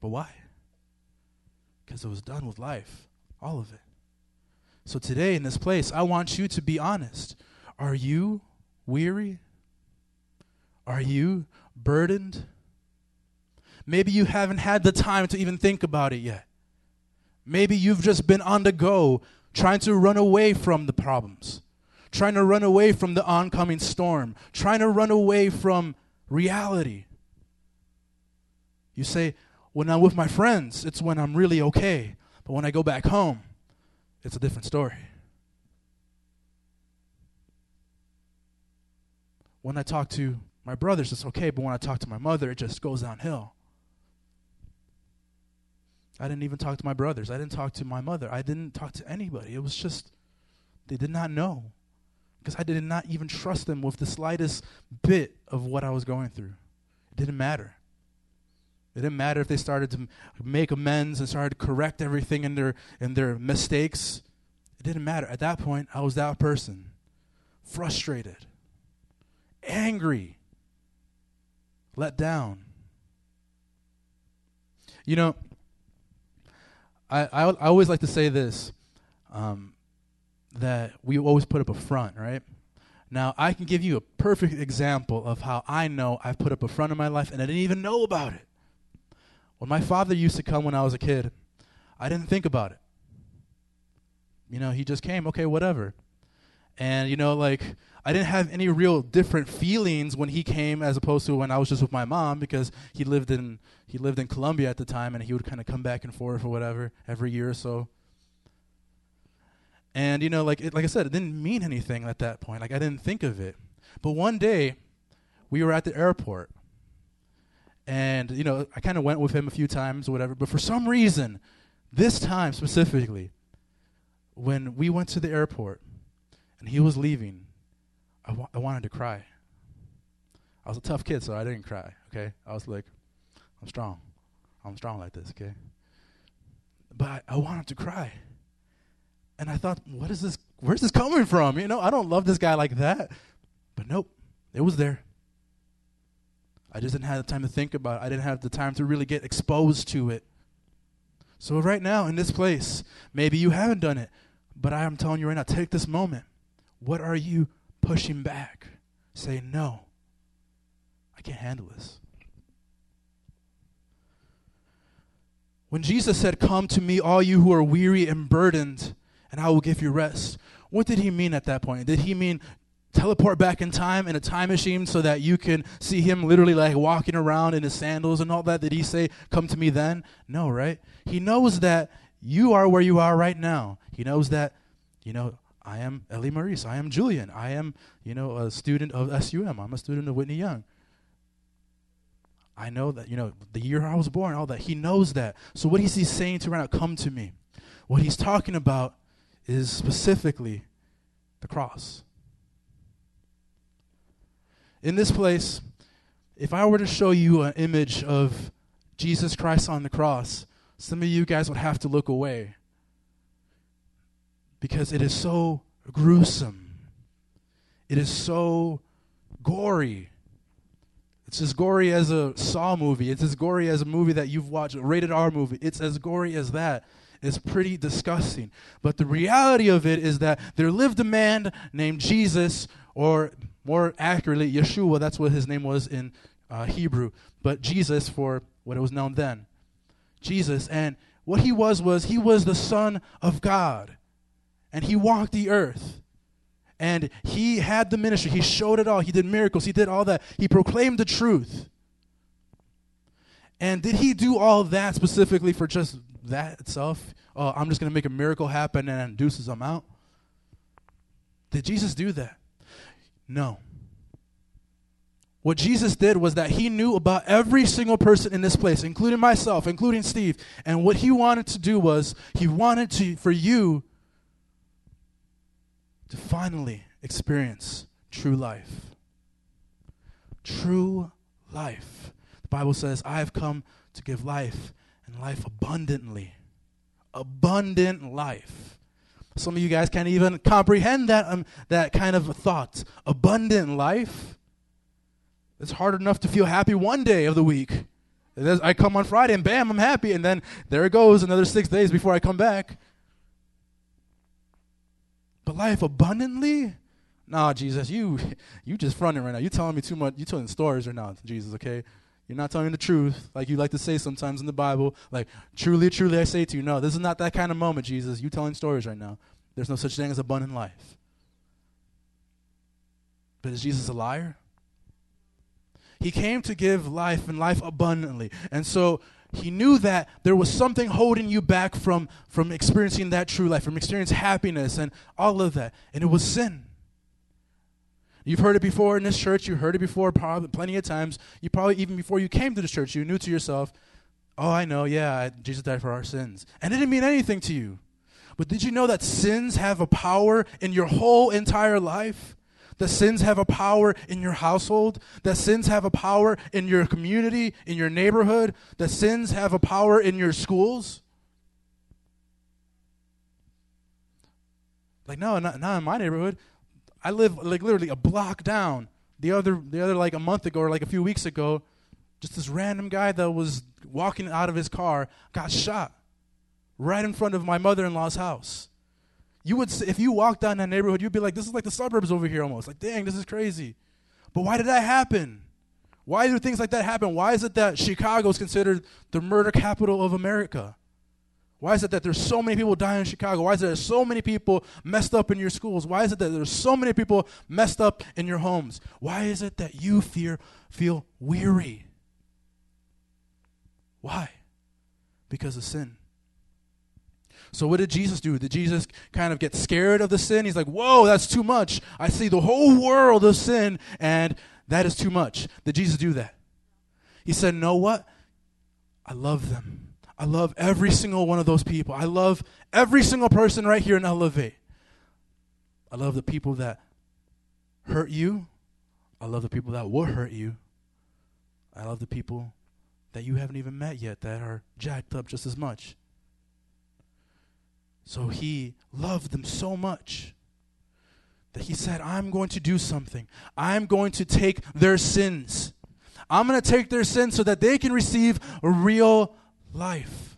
But why? Because it was done with life, all of it. So today in this place, I want you to be honest. Are you weary? Are you burdened? Maybe you haven't had the time to even think about it yet. Maybe you've just been on the go trying to run away from the problems, trying to run away from the oncoming storm, trying to run away from reality. You say, when I'm with my friends, it's when I'm really okay. But when I go back home, it's a different story. When I talk to my brothers, it's okay, but when I talk to my mother, it just goes downhill. I didn't even talk to my brothers. I didn't talk to my mother. I didn't talk to anybody. It was just, they did not know. Because I did not even trust them with the slightest bit of what I was going through. It didn't matter. It didn't matter if they started to make amends and started to correct everything in their, in their mistakes. It didn't matter. At that point, I was that person. Frustrated angry, let down. You know, I, I, I always like to say this um, that we always put up a front, right? Now, I can give you a perfect example of how I know I've put up a front in my life and I didn't even know about it. When my father used to come when I was a kid, I didn't think about it. You know, he just came, okay, whatever. And, you know, like, I didn't have any real different feelings when he came as opposed to when I was just with my mom because he lived in he lived in Colombia at the time and he would kind of come back and forth or whatever every year or so. And you know, like it, like I said, it didn't mean anything at that point. Like I didn't think of it. But one day, we were at the airport, and you know, I kind of went with him a few times or whatever. But for some reason, this time specifically, when we went to the airport, and he was leaving, I, wa- I wanted to cry. I was a tough kid, so I didn't cry, okay? I was like, I'm strong. I'm strong like this, okay? But I, I wanted to cry. And I thought, what is this? Where's this coming from? You know, I don't love this guy like that. But nope, it was there. I just didn't have the time to think about it. I didn't have the time to really get exposed to it. So, right now, in this place, maybe you haven't done it, but I am telling you right now take this moment. What are you pushing back? Say, no, I can't handle this. When Jesus said, Come to me, all you who are weary and burdened, and I will give you rest, what did he mean at that point? Did he mean teleport back in time in a time machine so that you can see him literally like walking around in his sandals and all that? Did he say, Come to me then? No, right? He knows that you are where you are right now. He knows that, you know, I am Ellie Maurice. I am Julian. I am, you know, a student of SUM. I'm a student of Whitney Young. I know that, you know, the year I was born, all that. He knows that. So what is he saying to right now? Come to me. What he's talking about is specifically the cross in this place, if I were to show you an image of Jesus Christ on the cross, some of you guys would have to look away because it is so gruesome. It is so gory. It's as gory as a Saw movie. It's as gory as a movie that you've watched, a rated R movie. It's as gory as that. It's pretty disgusting. But the reality of it is that there lived a man named Jesus, or more accurately, Yeshua, that's what his name was in uh, Hebrew, but Jesus for what it was known then. Jesus. And what he was was he was the Son of God. And he walked the earth. And he had the ministry. He showed it all. He did miracles. He did all that. He proclaimed the truth. And did he do all that specifically for just that itself? Oh, I'm just going to make a miracle happen and deuces I'm out? Did Jesus do that? No. What Jesus did was that he knew about every single person in this place, including myself, including Steve. And what he wanted to do was he wanted to for you to finally experience true life. True life. The Bible says, I have come to give life and life abundantly. Abundant life. Some of you guys can't even comprehend that, um, that kind of thought. Abundant life. It's hard enough to feel happy one day of the week. I come on Friday and bam, I'm happy. And then there it goes, another six days before I come back. But life abundantly? Nah, Jesus, you you just fronting right now. You telling me too much. You telling stories right now, Jesus, okay? You're not telling the truth, like you like to say sometimes in the Bible. Like, truly, truly, I say to you, no, this is not that kind of moment, Jesus. You telling stories right now. There's no such thing as abundant life. But is Jesus a liar? He came to give life and life abundantly. And so he knew that there was something holding you back from, from experiencing that true life, from experiencing happiness and all of that. And it was sin. You've heard it before in this church. You heard it before probably plenty of times. You probably even before you came to this church, you knew to yourself, "Oh, I know. Yeah, Jesus died for our sins." And it didn't mean anything to you. But did you know that sins have a power in your whole entire life? That sins have a power in your household, that sins have a power in your community, in your neighborhood, that sins have a power in your schools. Like, no, not, not in my neighborhood. I live like literally a block down. The other the other like a month ago or like a few weeks ago, just this random guy that was walking out of his car got shot right in front of my mother-in-law's house. You would if you walked down that neighborhood, you'd be like, this is like the suburbs over here almost. Like, dang, this is crazy. But why did that happen? Why do things like that happen? Why is it that Chicago is considered the murder capital of America? Why is it that there's so many people dying in Chicago? Why is it there's so many people messed up in your schools? Why is it that there's so many people messed up in your homes? Why is it that you fear, feel weary? Why? Because of sin. So what did Jesus do? Did Jesus kind of get scared of the sin? He's like, "Whoa, that's too much. I see the whole world of sin and that is too much." Did Jesus do that? He said, "Know what? I love them." I love every single one of those people. I love every single person right here in Elevate. I love the people that hurt you. I love the people that will hurt you. I love the people that you haven't even met yet that are jacked up just as much. So he loved them so much that he said, I'm going to do something. I'm going to take their sins I'm going to take their sins so that they can receive real life.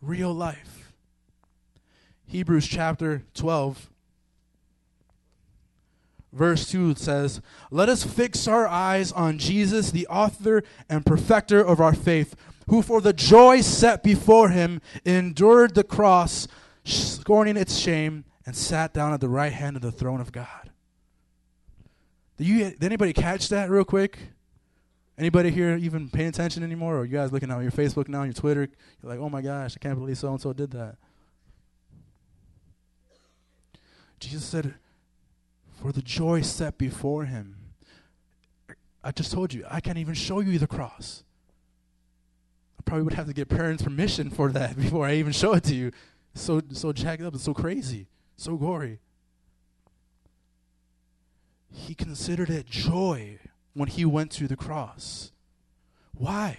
Real life. Hebrews chapter 12, verse 2 says, Let us fix our eyes on Jesus, the author and perfecter of our faith, who for the joy set before him endured the cross, scorning its shame, and sat down at the right hand of the throne of God. Did, you, did anybody catch that real quick? Anybody here even paying attention anymore? Or you guys looking at your Facebook now, your Twitter? You're like, oh my gosh, I can't believe so and so did that. Jesus said, for the joy set before him. I just told you, I can't even show you the cross. I probably would have to get parents' permission for that before I even show it to you. So so jacked up, it's so crazy, so gory. He considered it joy when he went to the cross. Why?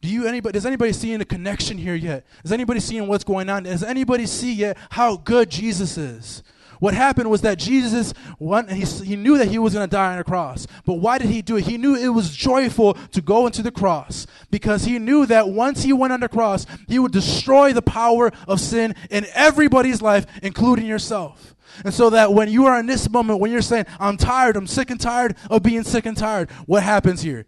Do you anybody does anybody seeing a connection here yet? Is anybody seeing what's going on? Does anybody see yet how good Jesus is? What happened was that Jesus went, he, he knew that he was going to die on a cross. But why did he do it? He knew it was joyful to go into the cross because he knew that once he went on the cross, he would destroy the power of sin in everybody's life, including yourself. And so that when you are in this moment, when you're saying, I'm tired, I'm sick and tired of being sick and tired, what happens here?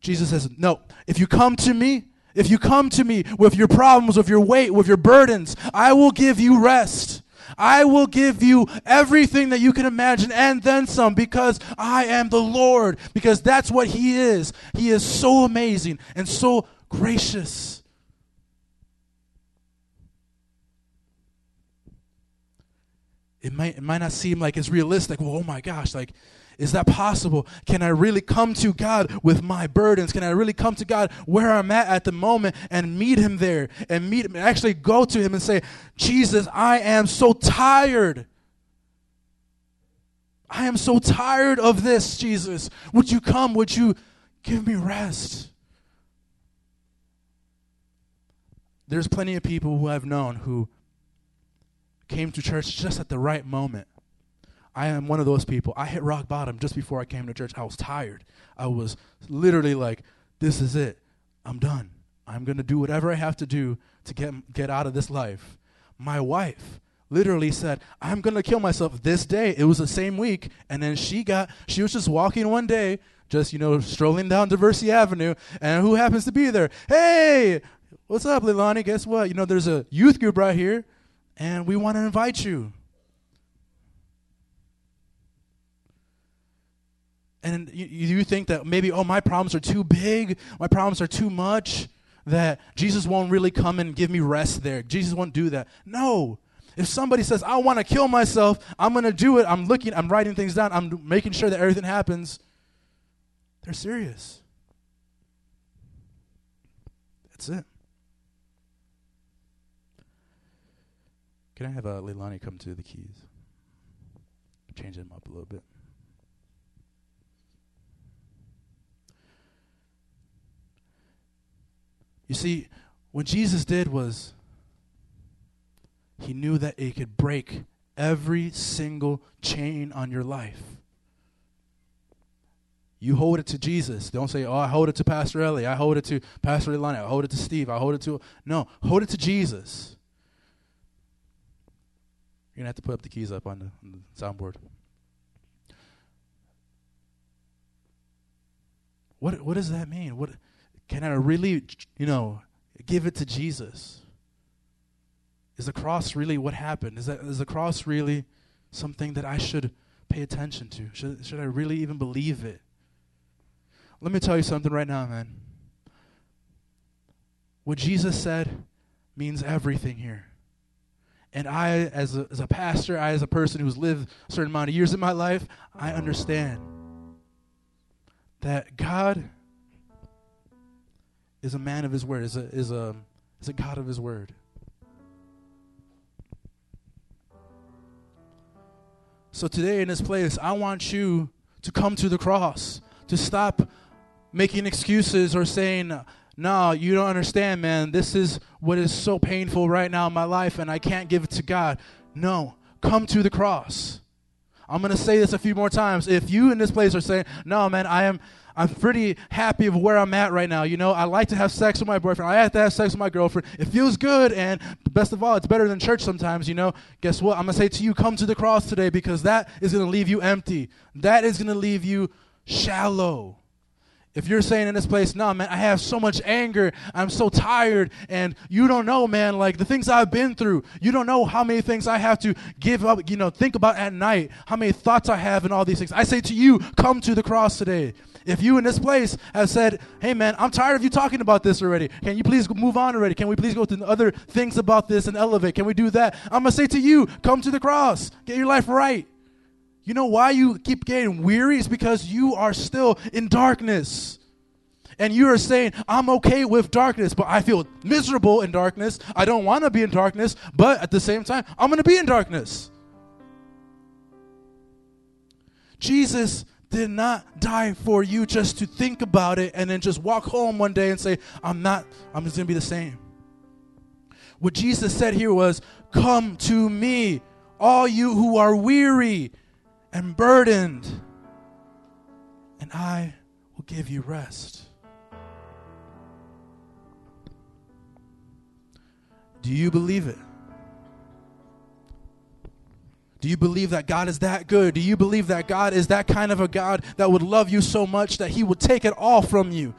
Jesus says, No, if you come to me, if you come to me with your problems, with your weight, with your burdens, I will give you rest. I will give you everything that you can imagine and then some because I am the Lord, because that's what He is. He is so amazing and so gracious. It might, it might not seem like it's realistic. Well, oh my gosh, like is that possible? Can I really come to God with my burdens? Can I really come to God where I'm at at the moment and meet Him there and meet Him, actually go to Him and say, Jesus, I am so tired. I am so tired of this, Jesus. Would you come? Would you give me rest? There's plenty of people who I've known who came to church just at the right moment I am one of those people. I hit rock bottom just before I came to church. I was tired. I was literally like, this is it. I'm done. I'm going to do whatever I have to do to get, get out of this life. My wife literally said, I'm going to kill myself this day. It was the same week. And then she got, she was just walking one day, just, you know, strolling down Diversey Avenue. And who happens to be there? Hey, what's up, Leilani? Guess what? You know, there's a youth group right here, and we want to invite you. And you, you think that maybe, oh, my problems are too big, my problems are too much, that Jesus won't really come and give me rest there. Jesus won't do that. No. If somebody says, I want to kill myself, I'm going to do it. I'm looking, I'm writing things down, I'm making sure that everything happens. They're serious. That's it. Can I have uh, Leilani come to the keys? Change them up a little bit. You see, what Jesus did was he knew that it could break every single chain on your life. You hold it to Jesus. Don't say, oh, I hold it to Pastor Ellie. I hold it to Pastor Ilana. I hold it to Steve. I hold it to. No, hold it to Jesus. You're going to have to put up the keys up on the, on the soundboard. What, what does that mean? What, can I really, you know, give it to Jesus? Is the cross really what happened? Is, that, is the cross really something that I should pay attention to? Should, should I really even believe it? Let me tell you something right now, man. What Jesus said means everything here. And I, as a, as a pastor, I, as a person who's lived a certain amount of years in my life, I understand that God is a man of his word, is a, is a, is a God of his word. So today in this place, I want you to come to the cross, to stop making excuses or saying, no, you don't understand, man. This is what is so painful right now in my life, and I can't give it to God. No, come to the cross. I'm going to say this a few more times. If you in this place are saying, "No, man, I am I'm pretty happy of where I'm at right now. You know, I like to have sex with my boyfriend. I have to have sex with my girlfriend. It feels good, and best of all, it's better than church sometimes. You know, guess what? I'm gonna say to you, come to the cross today because that is gonna leave you empty. That is gonna leave you shallow. If you're saying in this place, no, man, I have so much anger. I'm so tired. And you don't know, man, like the things I've been through. You don't know how many things I have to give up, you know, think about at night, how many thoughts I have and all these things. I say to you, come to the cross today. If you in this place have said, hey, man, I'm tired of you talking about this already. Can you please move on already? Can we please go to other things about this and elevate? Can we do that? I'm going to say to you, come to the cross. Get your life right. You know why you keep getting weary? It's because you are still in darkness. And you are saying, I'm okay with darkness, but I feel miserable in darkness. I don't want to be in darkness, but at the same time, I'm going to be in darkness. Jesus did not die for you just to think about it and then just walk home one day and say, I'm not, I'm just to be the same. What Jesus said here was, Come to me, all you who are weary and burdened, and I will give you rest. Do you believe it? Do you believe that God is that good? Do you believe that God is that kind of a God that would love you so much that he would take it all from you?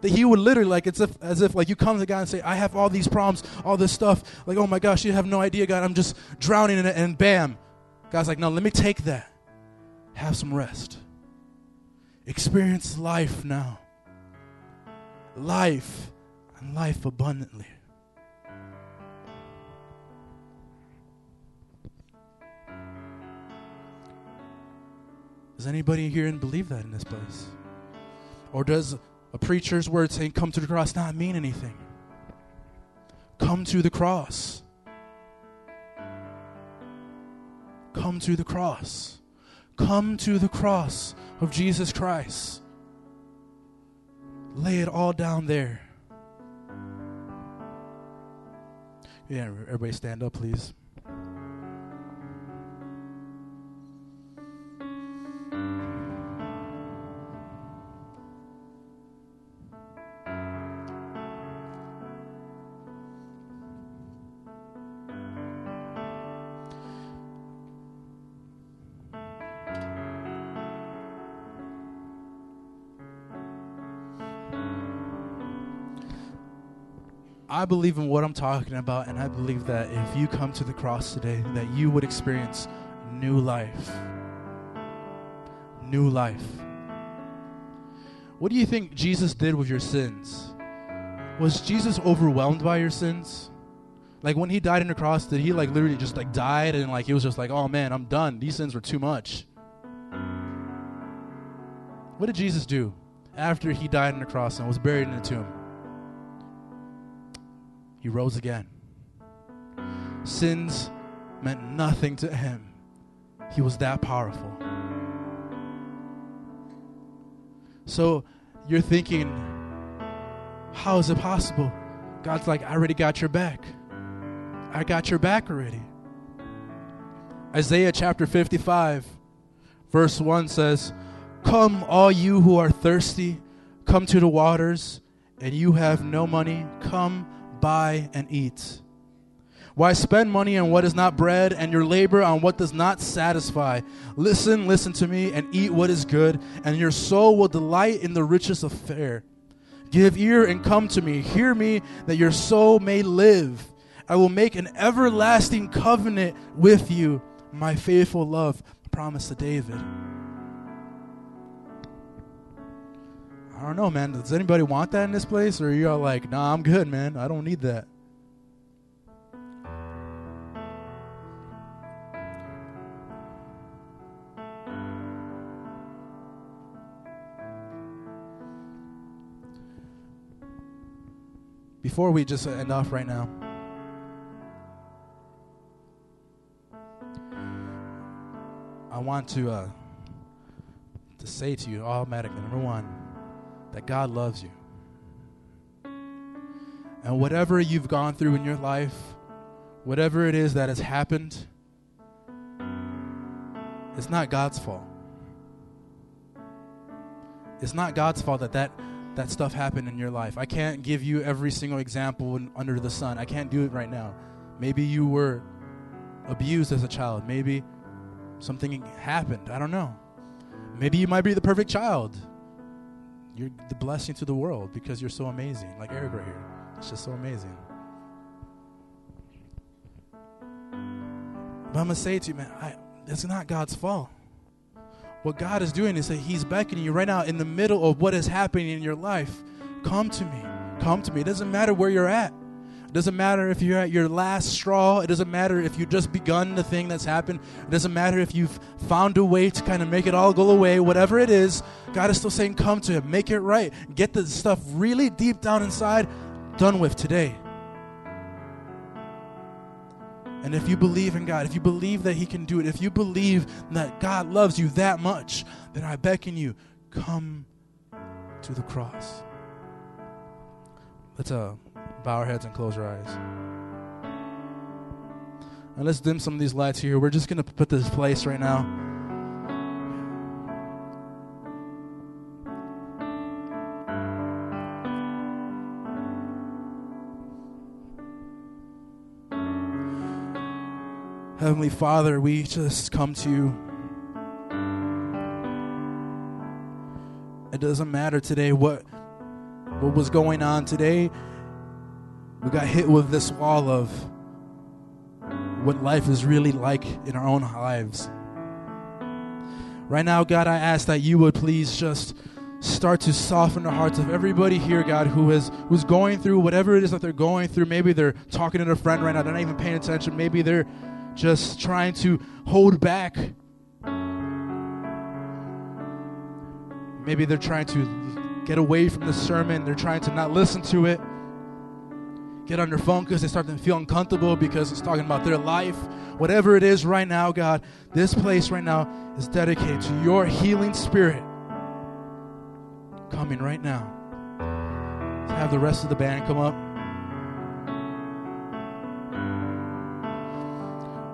That he would literally like it's if, as if like you come to God and say, I have all these problems, all this stuff. Like, oh my gosh, you have no idea, God. I'm just drowning in it, and bam. God's like, no, let me take that. Have some rest. Experience life now. Life and life abundantly. Does anybody here believe that in this place? Or does a preacher's word saying, Come to the cross, not mean anything? Come to the cross. Come to the cross. Come to the cross of Jesus Christ. Lay it all down there. Yeah, everybody stand up, please. I believe in what I'm talking about, and I believe that if you come to the cross today, that you would experience new life. New life. What do you think Jesus did with your sins? Was Jesus overwhelmed by your sins? Like when he died on the cross, did he like literally just like died and like he was just like, oh man, I'm done. These sins were too much. What did Jesus do after he died on the cross and was buried in the tomb? He rose again. Sins meant nothing to him. He was that powerful. So you're thinking, how is it possible? God's like, I already got your back. I got your back already. Isaiah chapter 55, verse 1 says, Come, all you who are thirsty, come to the waters, and you have no money, come buy and eat. Why spend money on what is not bread and your labor on what does not satisfy? Listen, listen to me, and eat what is good, and your soul will delight in the richest of fare. Give ear and come to me. Hear me, that your soul may live. I will make an everlasting covenant with you, my faithful love, promise to David. I don't know, man. Does anybody want that in this place? Or are you all like, nah, I'm good, man. I don't need that. Before we just end off right now, I want to uh, to say to you automatically, number one, that God loves you. And whatever you've gone through in your life, whatever it is that has happened, It's not God's fault. It's not God's fault that that, that stuff happened in your life. I can't give you every single example under the sun. I can't do it right now. Maybe you were abused as a child. Maybe something happened. I don't know. Maybe you might be the perfect child. You're the blessing to the world because you're so amazing. Like Eric right here. It's just so amazing. But I'm going to say to you, man, I, it's not God's fault. What God is doing is that He's beckoning you right now in the middle of what is happening in your life. Come to me. Come to me. It doesn't matter where you're at. It doesn't matter if you're at your last straw. It doesn't matter if you've just begun the thing that's happened. It doesn't matter if you've found a way to kind of make it all go away. Whatever it is, God is still saying, Come to Him. Make it right. Get the stuff really deep down inside done with today. And if you believe in God, if you believe that He can do it, if you believe that God loves you that much, then I beckon you, come to the cross. Let's uh, bow our heads and close our eyes. And let's dim some of these lights here. We're just going to put this place right now. Heavenly Father, we just come to you. It doesn't matter today what what was going on today. We got hit with this wall of what life is really like in our own lives. Right now, God, I ask that you would please just start to soften the hearts of everybody here, God, who is who's going through whatever it is that they're going through. Maybe they're talking to their friend right now, they're not even paying attention. Maybe they're just trying to hold back. Maybe they're trying to get away from the sermon. They're trying to not listen to it. Get on their phone because they start to feel uncomfortable because it's talking about their life. Whatever it is right now, God, this place right now is dedicated to your healing spirit coming right now. Have the rest of the band come up.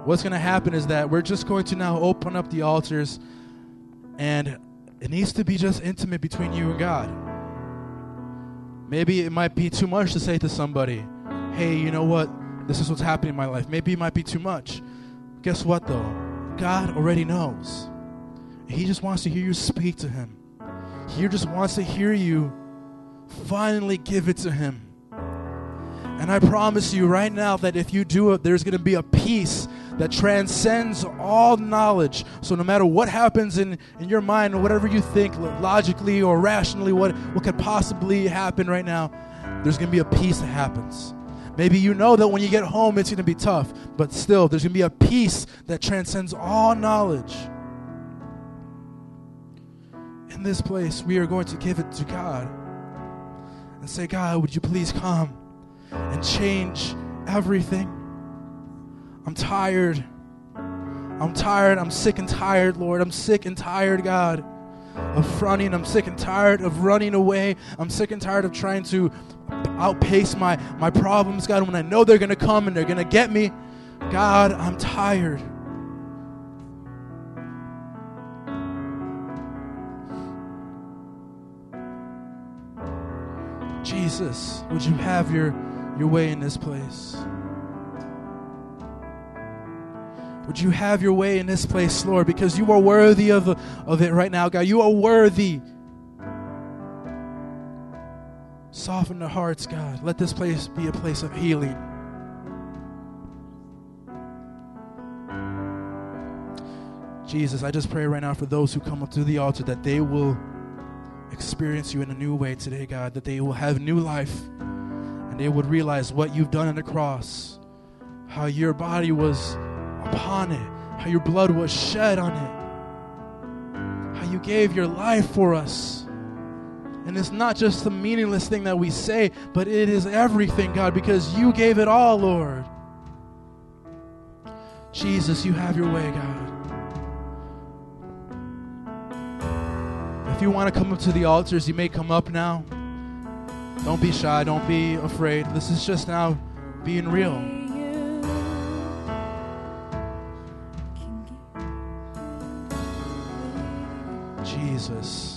what's going to happen is that we're just going to now open up the altars and it needs to be just intimate between you and God. Maybe it might be too much to say to somebody, hey, you know what? This is what's happening in my life. Maybe it might be too much. Guess what, though? God already knows. He just wants to hear you speak to Him. He just wants to hear you finally give it to Him. And I promise you right now that if you do it, there's going to be a peace that transcends all knowledge. So no matter what happens in, in your mind or whatever you think logically or rationally, what, what could possibly happen right now, there's going to be a peace that happens. Maybe you know that when you get home it's going to be tough, but still, there's going to be a peace that transcends all knowledge. In this place, we are going to give it to God and say, God, would you please come and change everything? I'm tired. I'm tired. I'm sick and tired, Lord. I'm sick and tired, God, of running. I'm sick and tired of running away. I'm sick and tired of trying to outpace my, my problems, God, when I know they're going to come and they're going to get me. God, I'm tired. Jesus, would you have your, your way in this place? Would you have your way in this place, Lord, because you are worthy of, of it right now, God. You are worthy. Soften the hearts, God. Let this place be a place of healing. Jesus, I just pray right now for those who come up to the altar that they will experience you in a new way today, God, that they will have new life and they would realize what you've done on the cross, how your body was upon it, how your blood was shed on it, how you gave your life for us. And it's not just the meaningless thing that we say, but it is everything, God, because you gave it all, Lord. Jesus, you have your way, God. If you want to come up to the altars, you may come up now. Don't be shy, don't be afraid. This is just now being real. Jesus.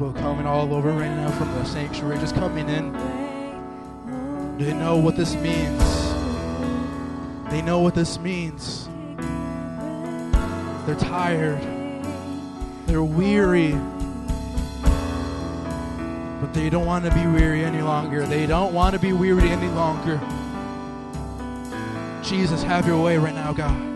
People coming all over right now from the sanctuary, just coming in. They know what this means. They know what this means. They're tired. They're weary. But they don't want to be weary any longer. They don't want to be weary any longer. Jesus, have your way right now, God.